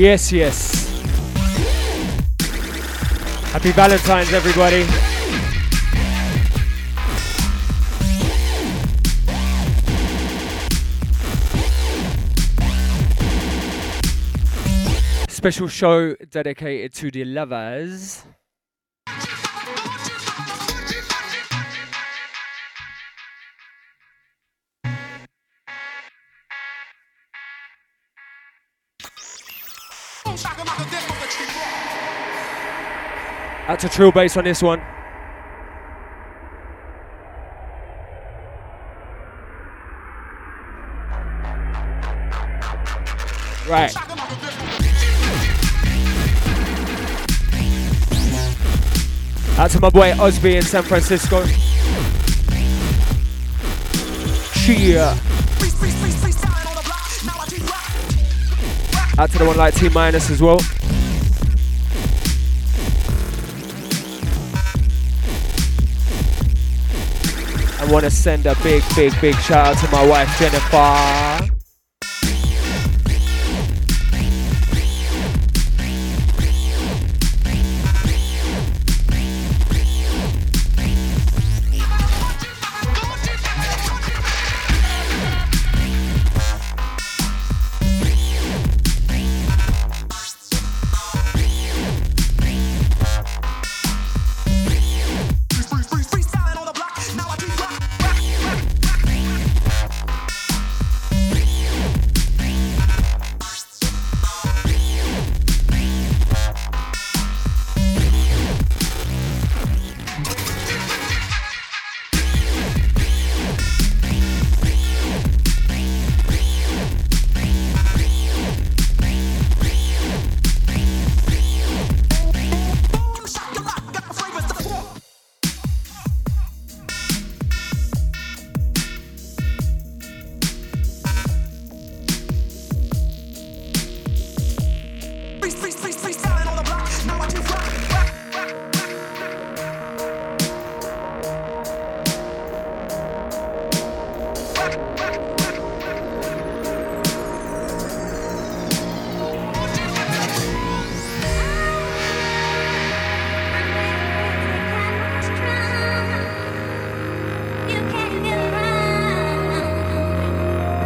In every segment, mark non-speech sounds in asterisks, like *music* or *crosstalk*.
Yes, yes. Happy Valentine's, everybody. Special show dedicated to the lovers. That's a true bass on this one. Right. Out to my boy Osby in San Francisco. Cheer. Out to the one like T minus as well. I want to send a big, big, big shout out to my wife Jennifer.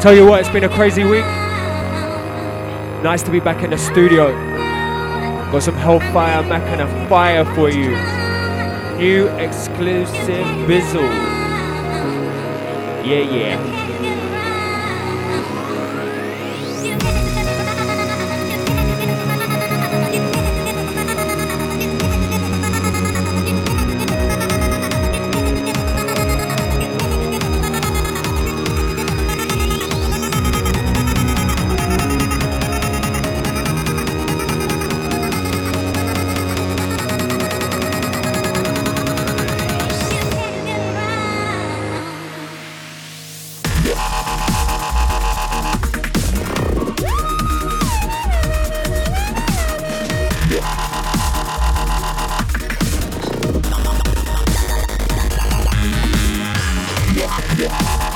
Tell you what, it's been a crazy week. Nice to be back in the studio. Got some Hellfire Machina Fire for you. New exclusive Bizzle. Yeah, yeah. Yeah.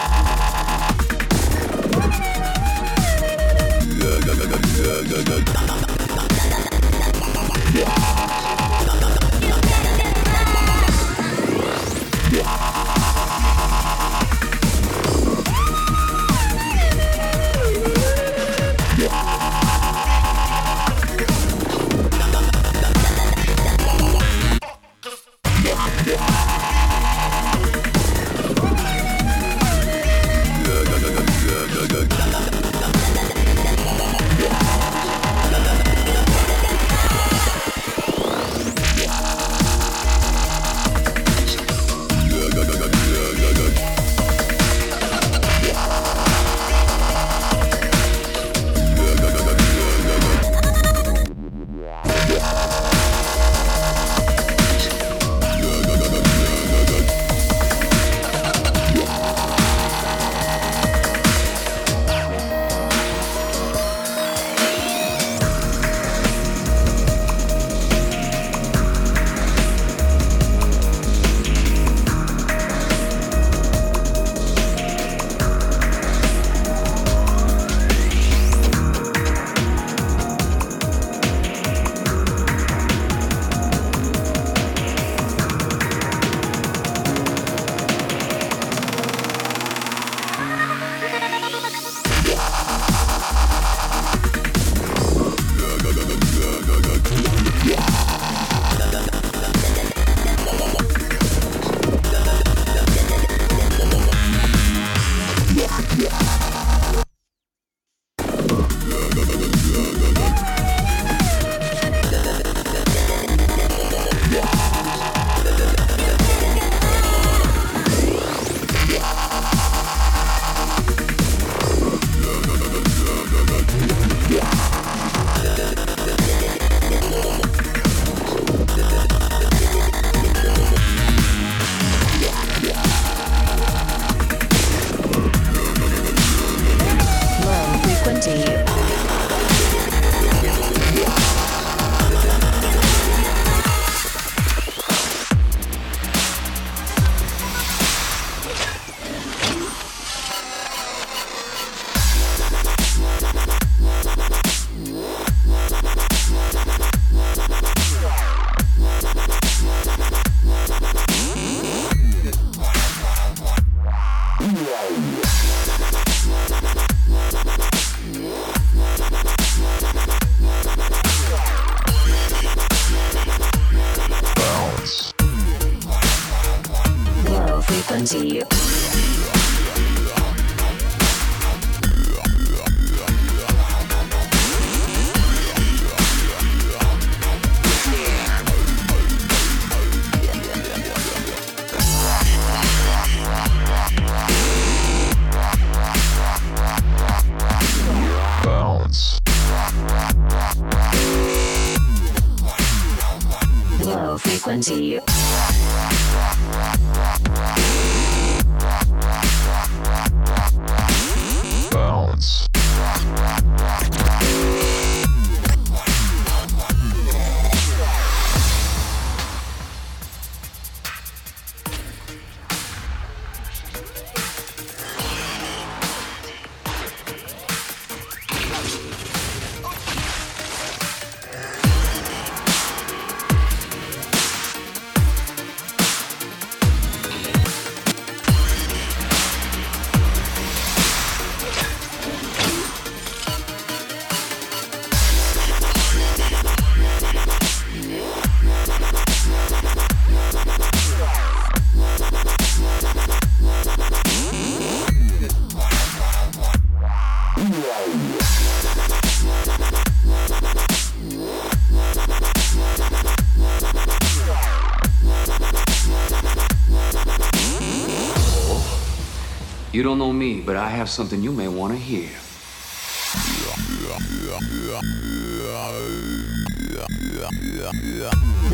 Don't know me, but I have something you may want to hear.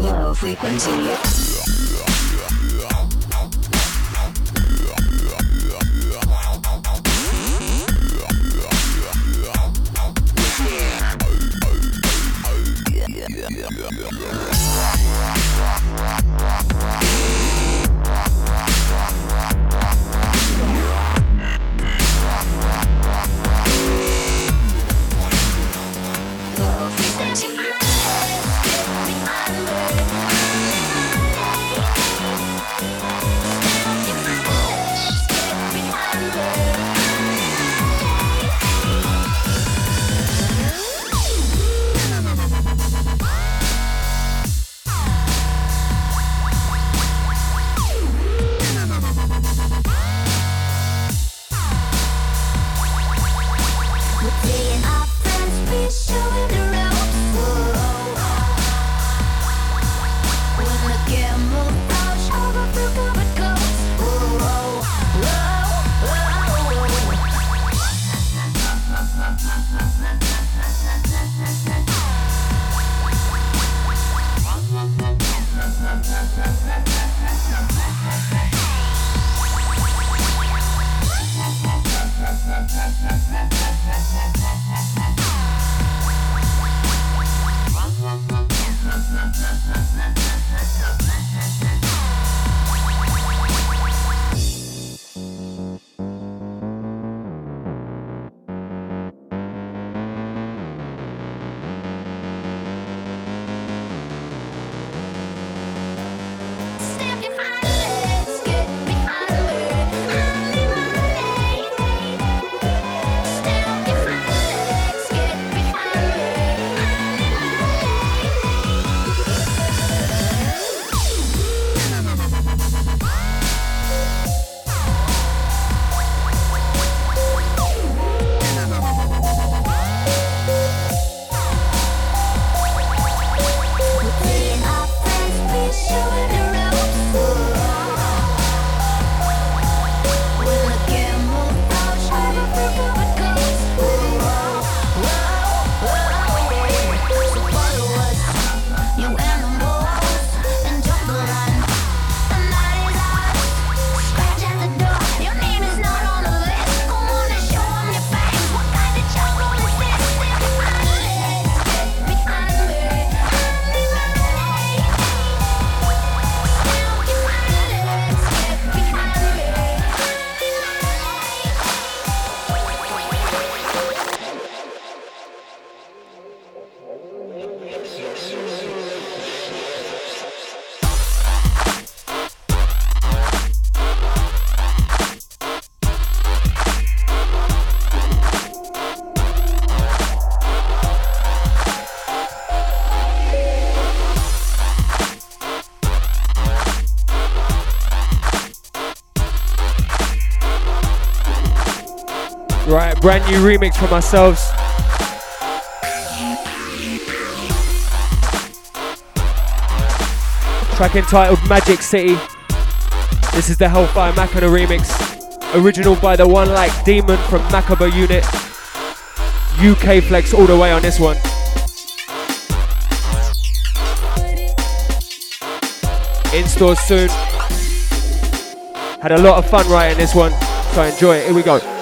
Low frequency. Brand new remix from ourselves. Track entitled Magic City. This is the Hellfire Machina remix. Original by the one like Demon from Macabre Unit. UK flex all the way on this one. In stores soon. Had a lot of fun writing this one, so enjoy it. Here we go.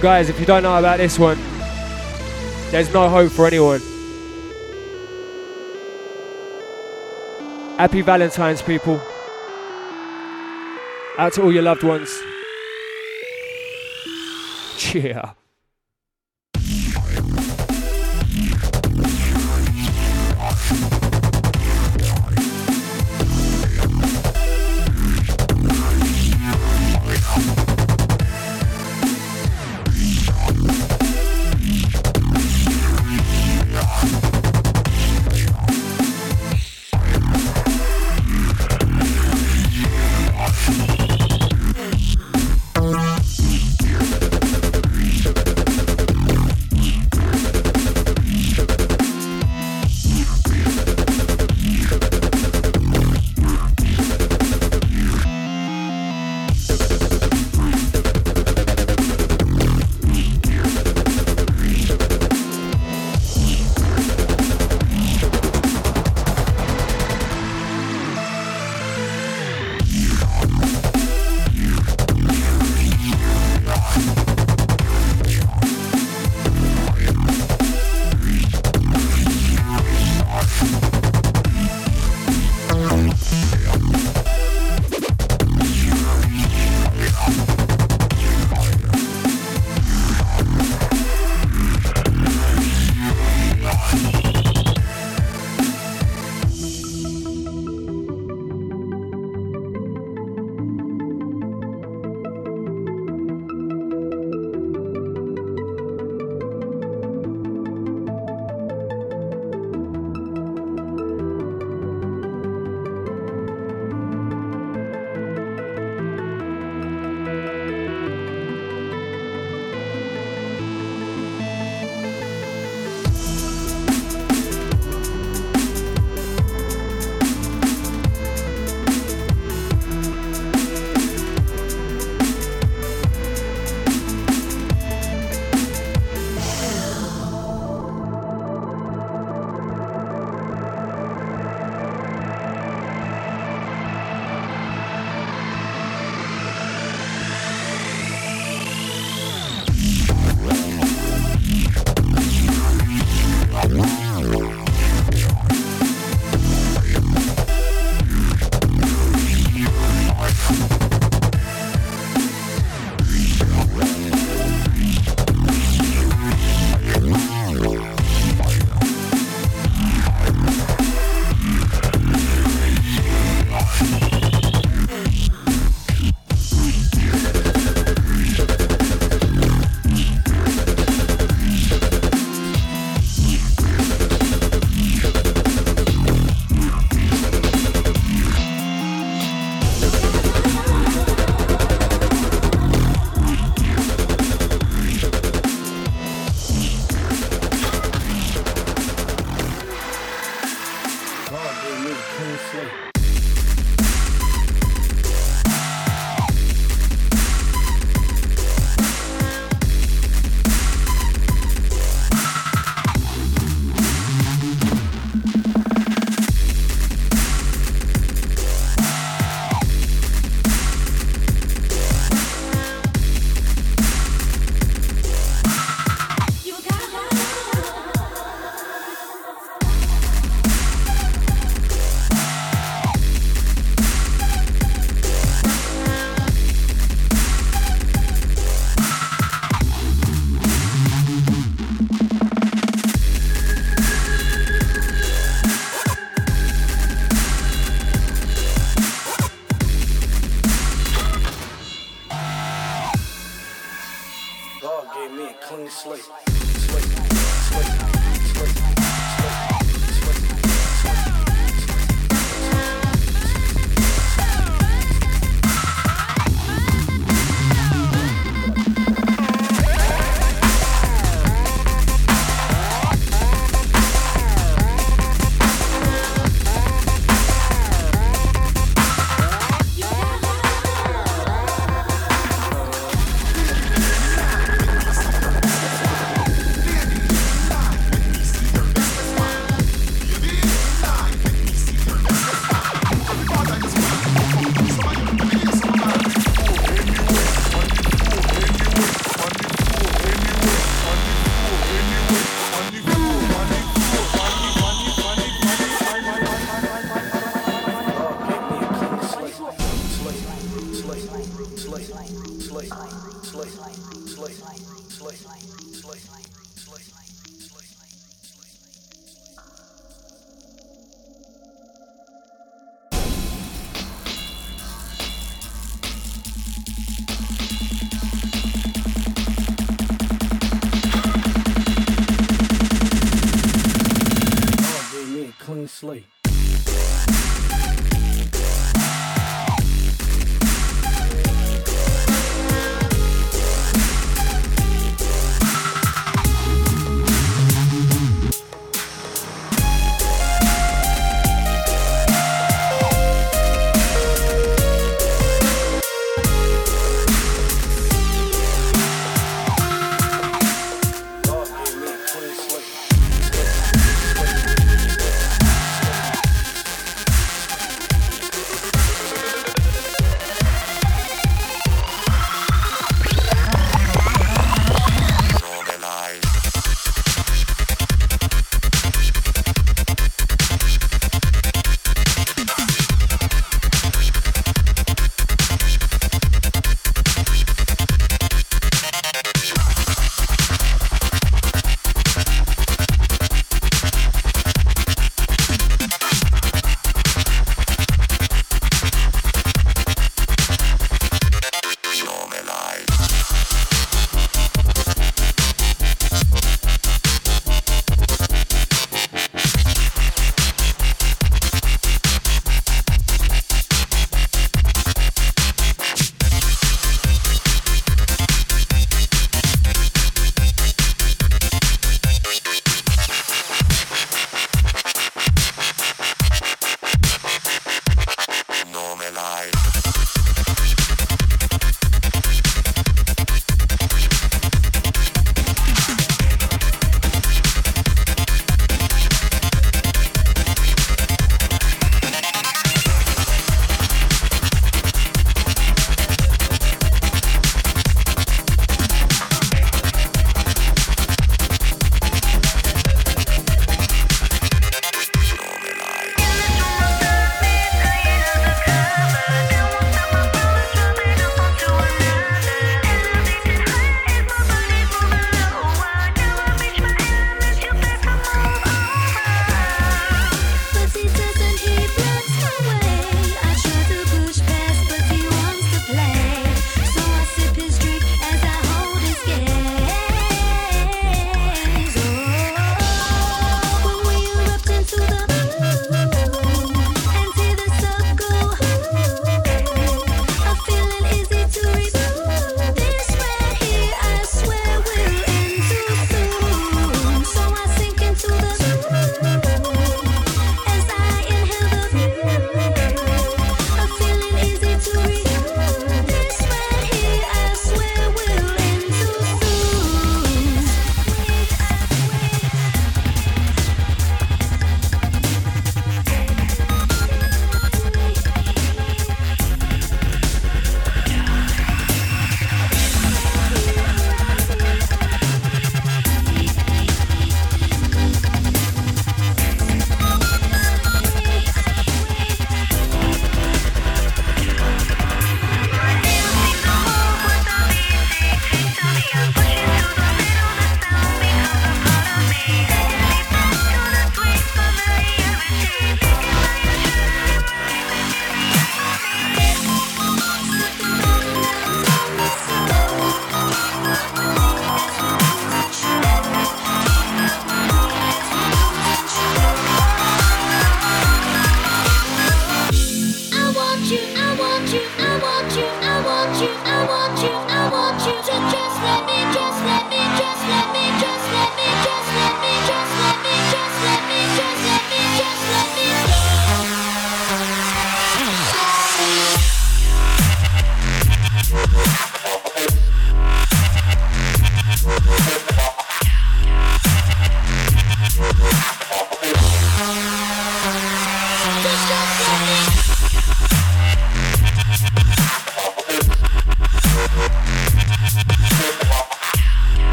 Guys, if you don't know about this one, there's no hope for anyone. Happy Valentine's, people. Out to all your loved ones. *laughs* Cheer.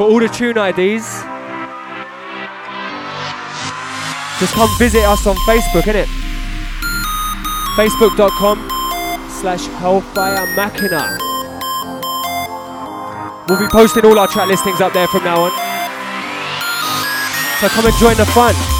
For all the tune IDs, just come visit us on Facebook, innit? Facebook.com slash Hellfire Machina. We'll be posting all our track listings up there from now on. So come and join the fun.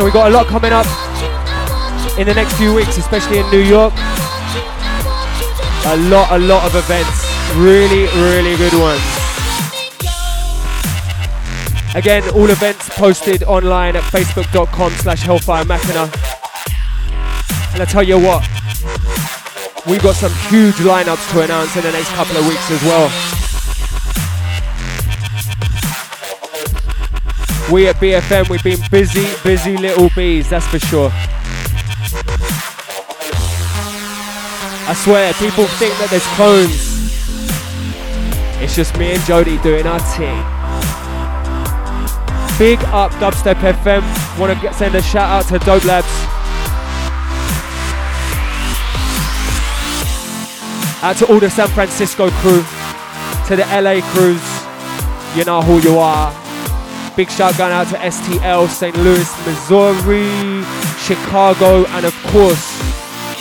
So we got a lot coming up in the next few weeks, especially in New York. A lot, a lot of events. Really, really good ones. Again, all events posted online at facebook.com slash hellfire machina. And I tell you what, we've got some huge lineups to announce in the next couple of weeks as well. We at BFM, we've been busy, busy little bees, that's for sure. I swear, people think that there's clones. It's just me and Jody doing our thing. Big up Dubstep FM. Want to send a shout out to Dope Labs. Out to all the San Francisco crew, to the LA crews. You know who you are. Big shout going out to STL, St. Louis, Missouri, Chicago, and of course,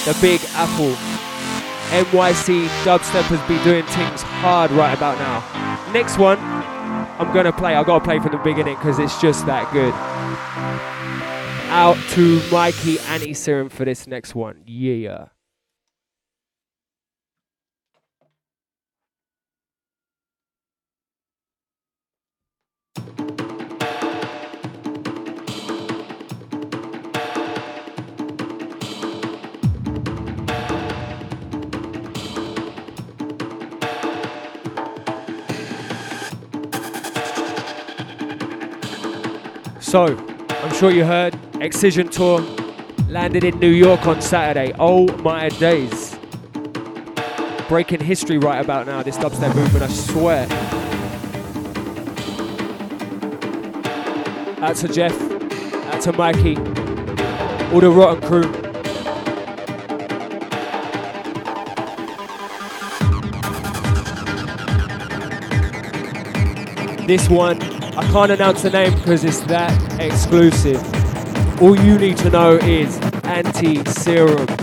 the Big Apple. NYC Dubstep has been doing things hard right about now. Next one, I'm gonna play. I gotta play from the beginning because it's just that good. Out to Mikey and Serum for this next one. Yeah. So, I'm sure you heard Excision Tour landed in New York on Saturday. Oh my days. Breaking history right about now, this dubstep movement, I swear. Out to Jeff, out to Mikey, all the Rotten crew. This one I can't announce the name because it's that exclusive. All you need to know is anti serum.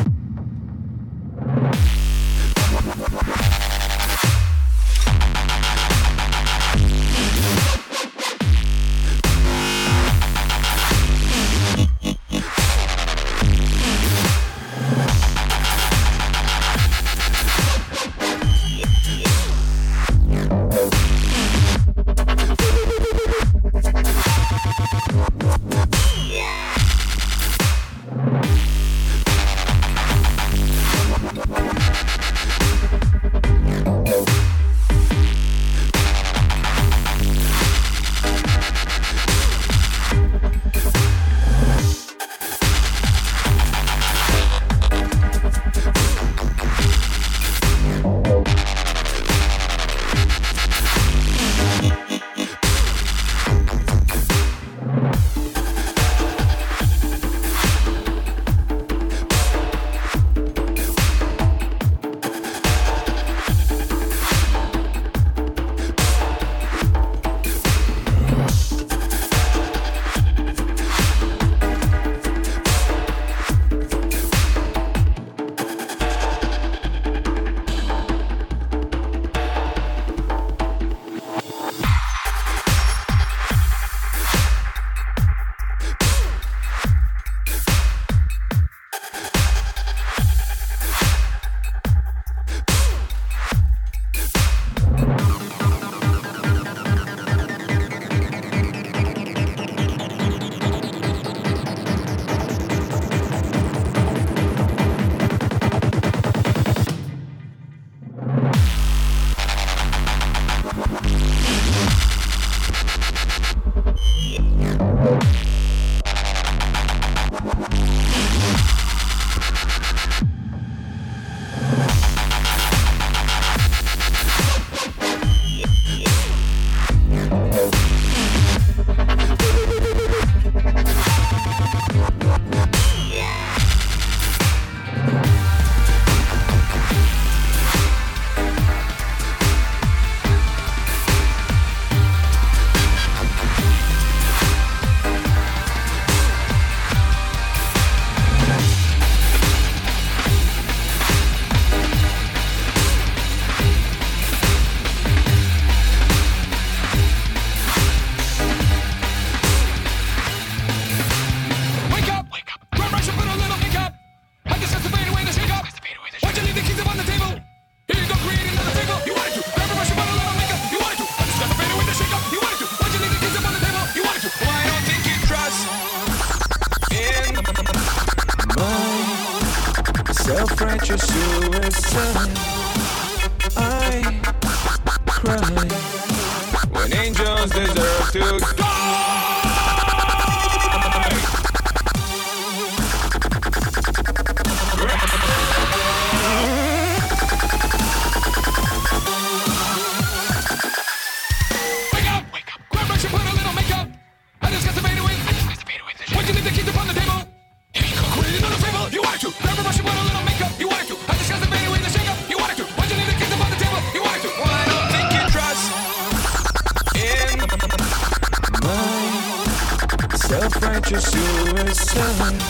self-righteous suicide.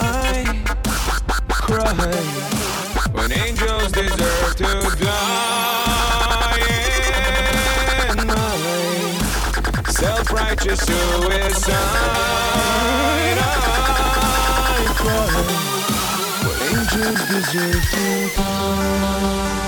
I cry when angels deserve to die. And I self-righteous suicide. I cry when angels deserve to die.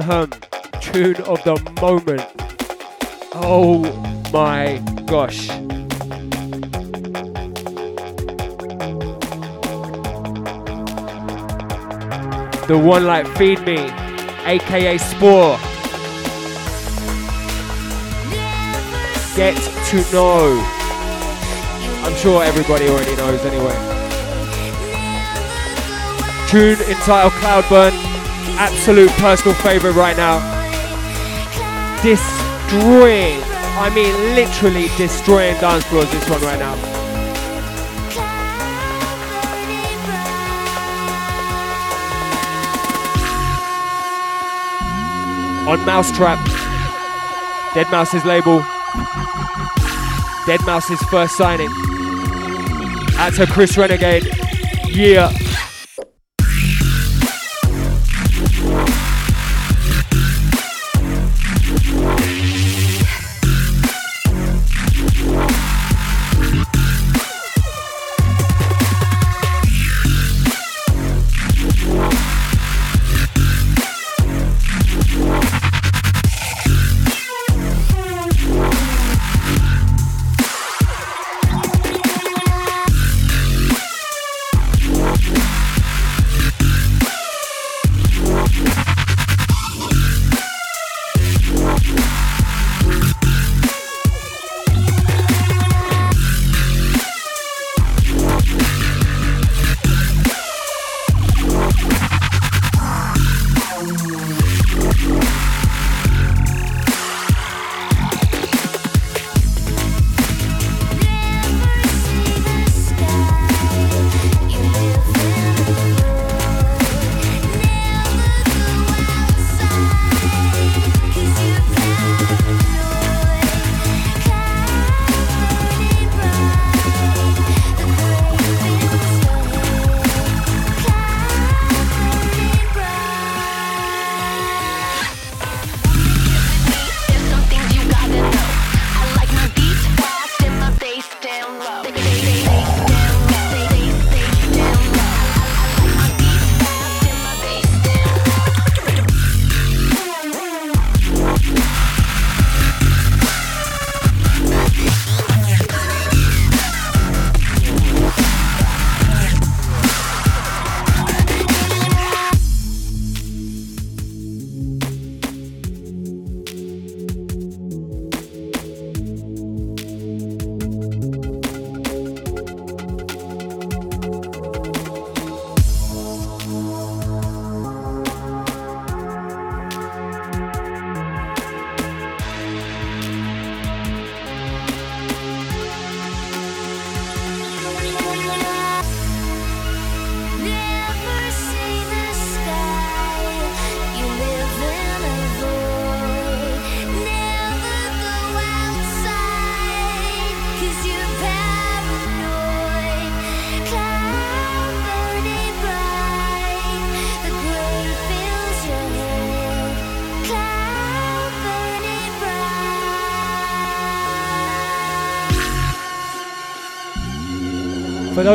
Ahem. Tune of the moment. Oh my gosh. The one like Feed Me, aka Spor. Get to know. I'm sure everybody already knows anyway. Tune entitled Cloudburn absolute personal favorite right now. Destroying, I mean literally destroying dance floors. This one right now. On mau5trap, Dead Mouse's label. deadmau5's first signing. That's her Chris Renegade. Yeah.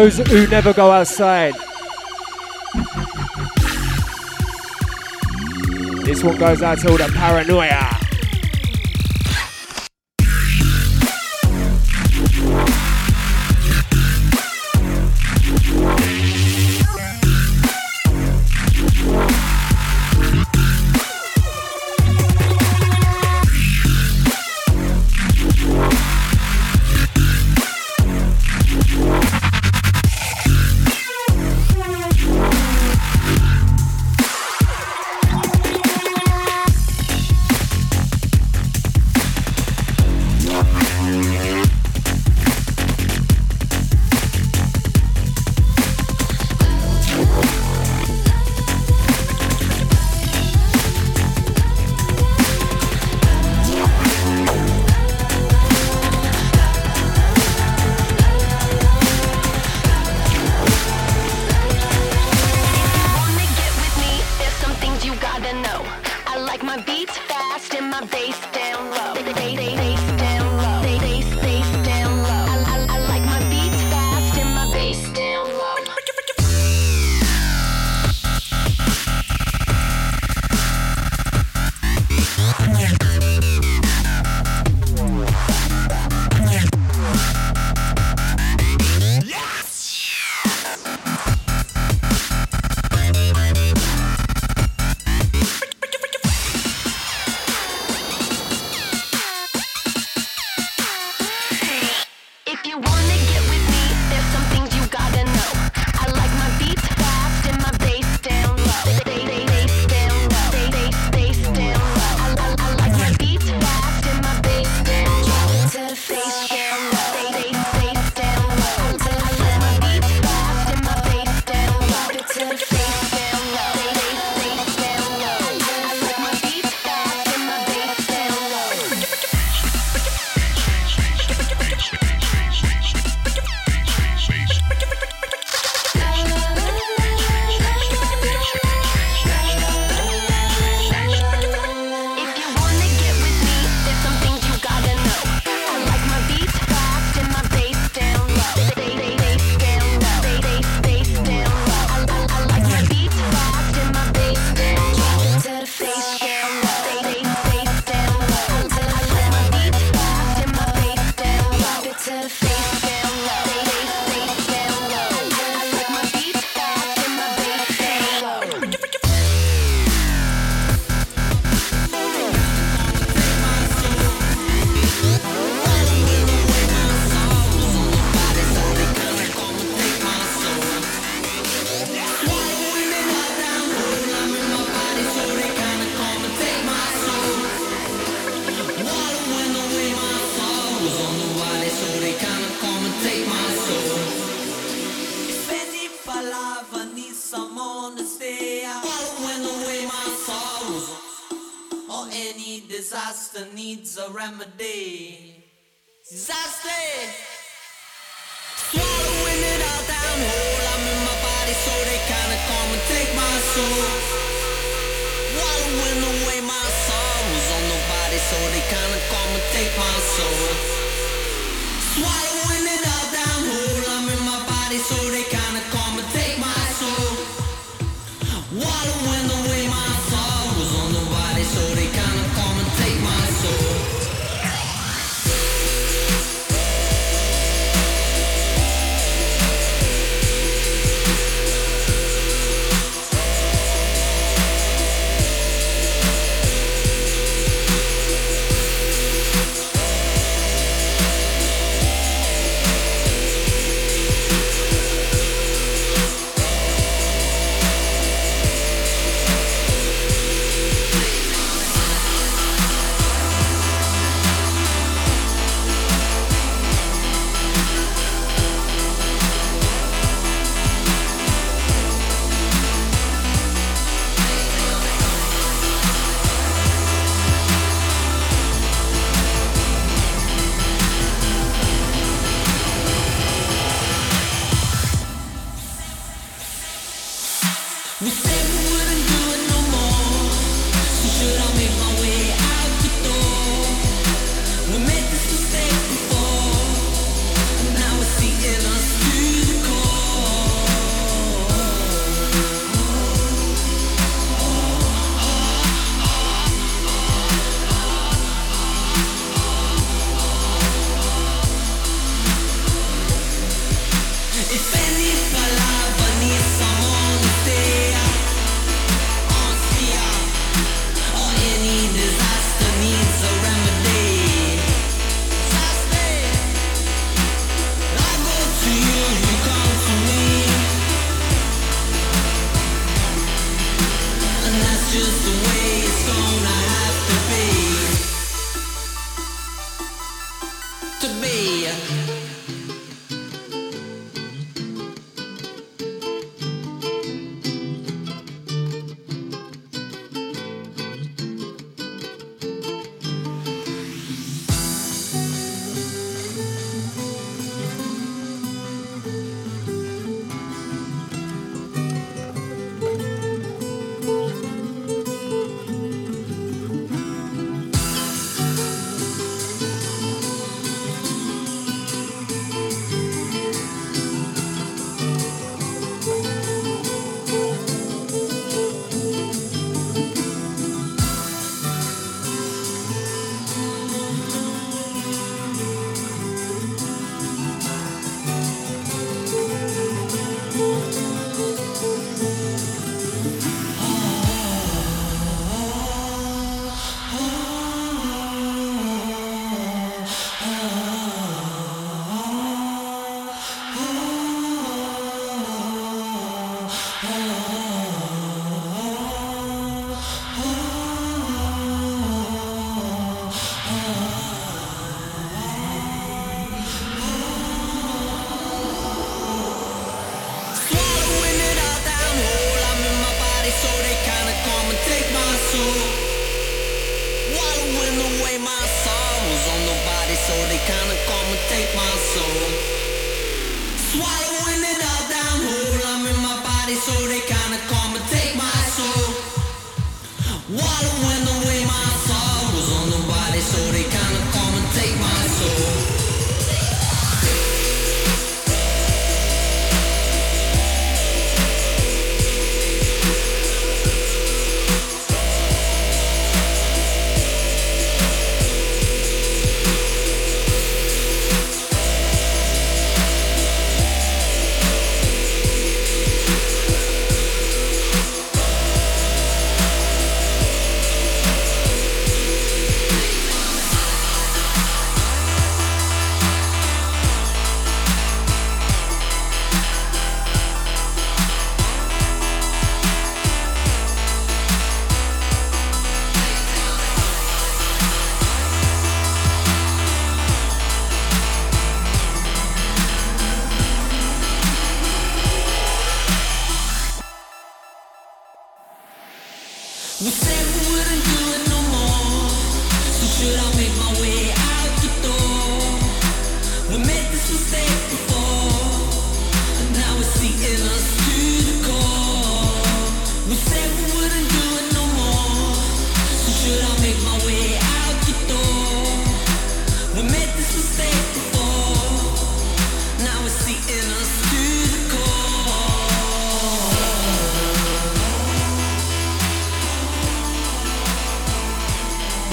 those who never go outside. This one goes out to all the paranoia.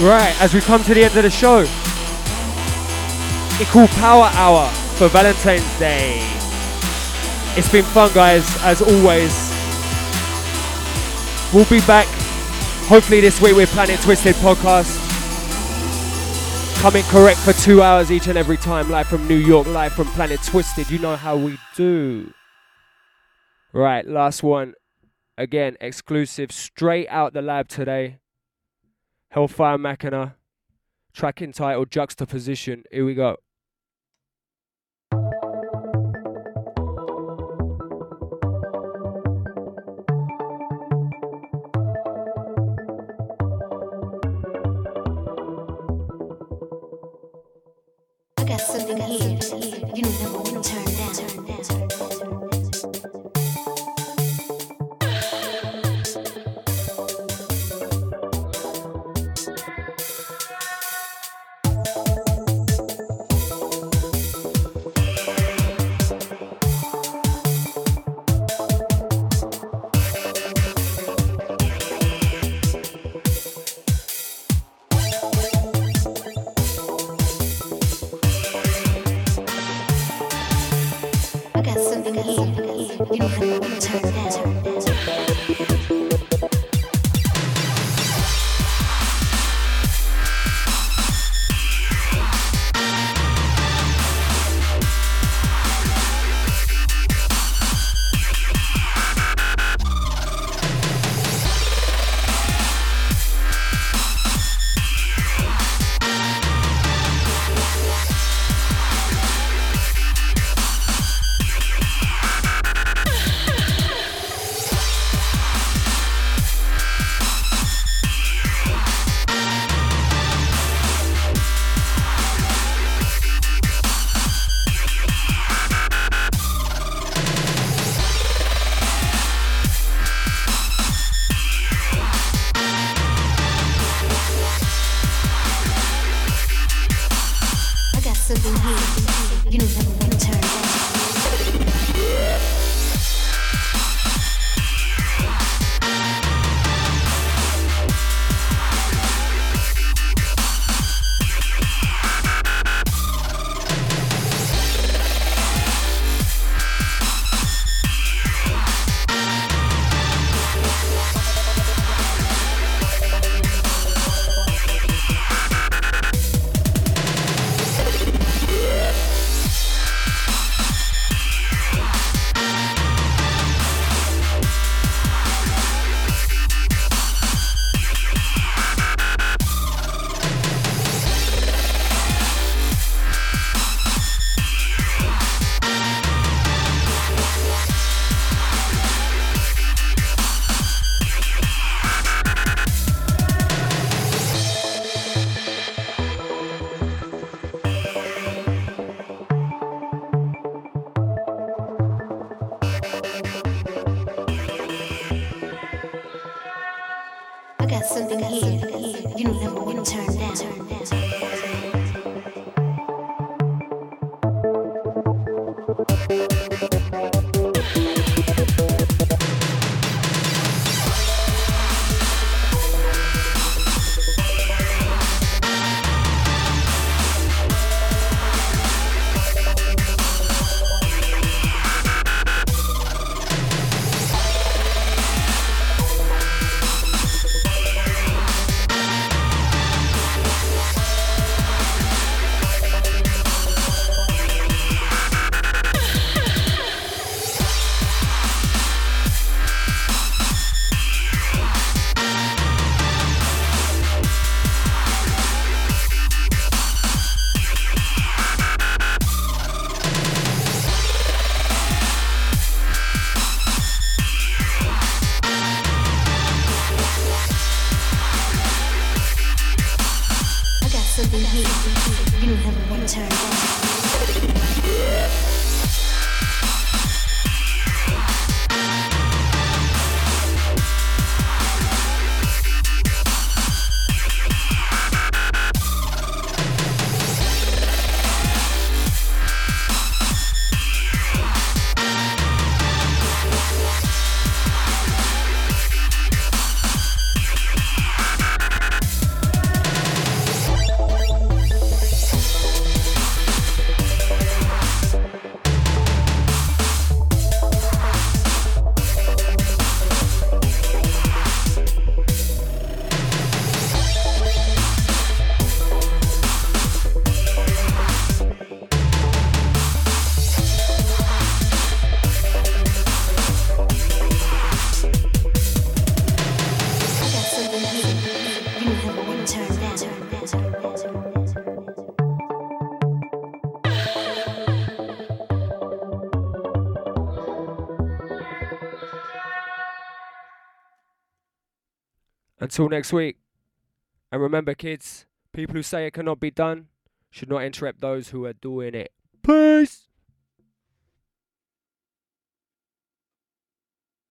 Right, as we come to the end of the show, equal power hour for Valentine's Day. It's been fun, guys, as always. We'll be back hopefully this week with Planet Twisted podcast. Coming correct for two hours each and every time, live from New York, live from Planet Twisted. You know how we do. Right, last one. Again, exclusive, straight out the lab today. Hellfire Machina, track entitled Juxtaposition. Here we go. Until next week. And remember, kids, people who say it cannot be done should not interrupt those who are doing it. Peace.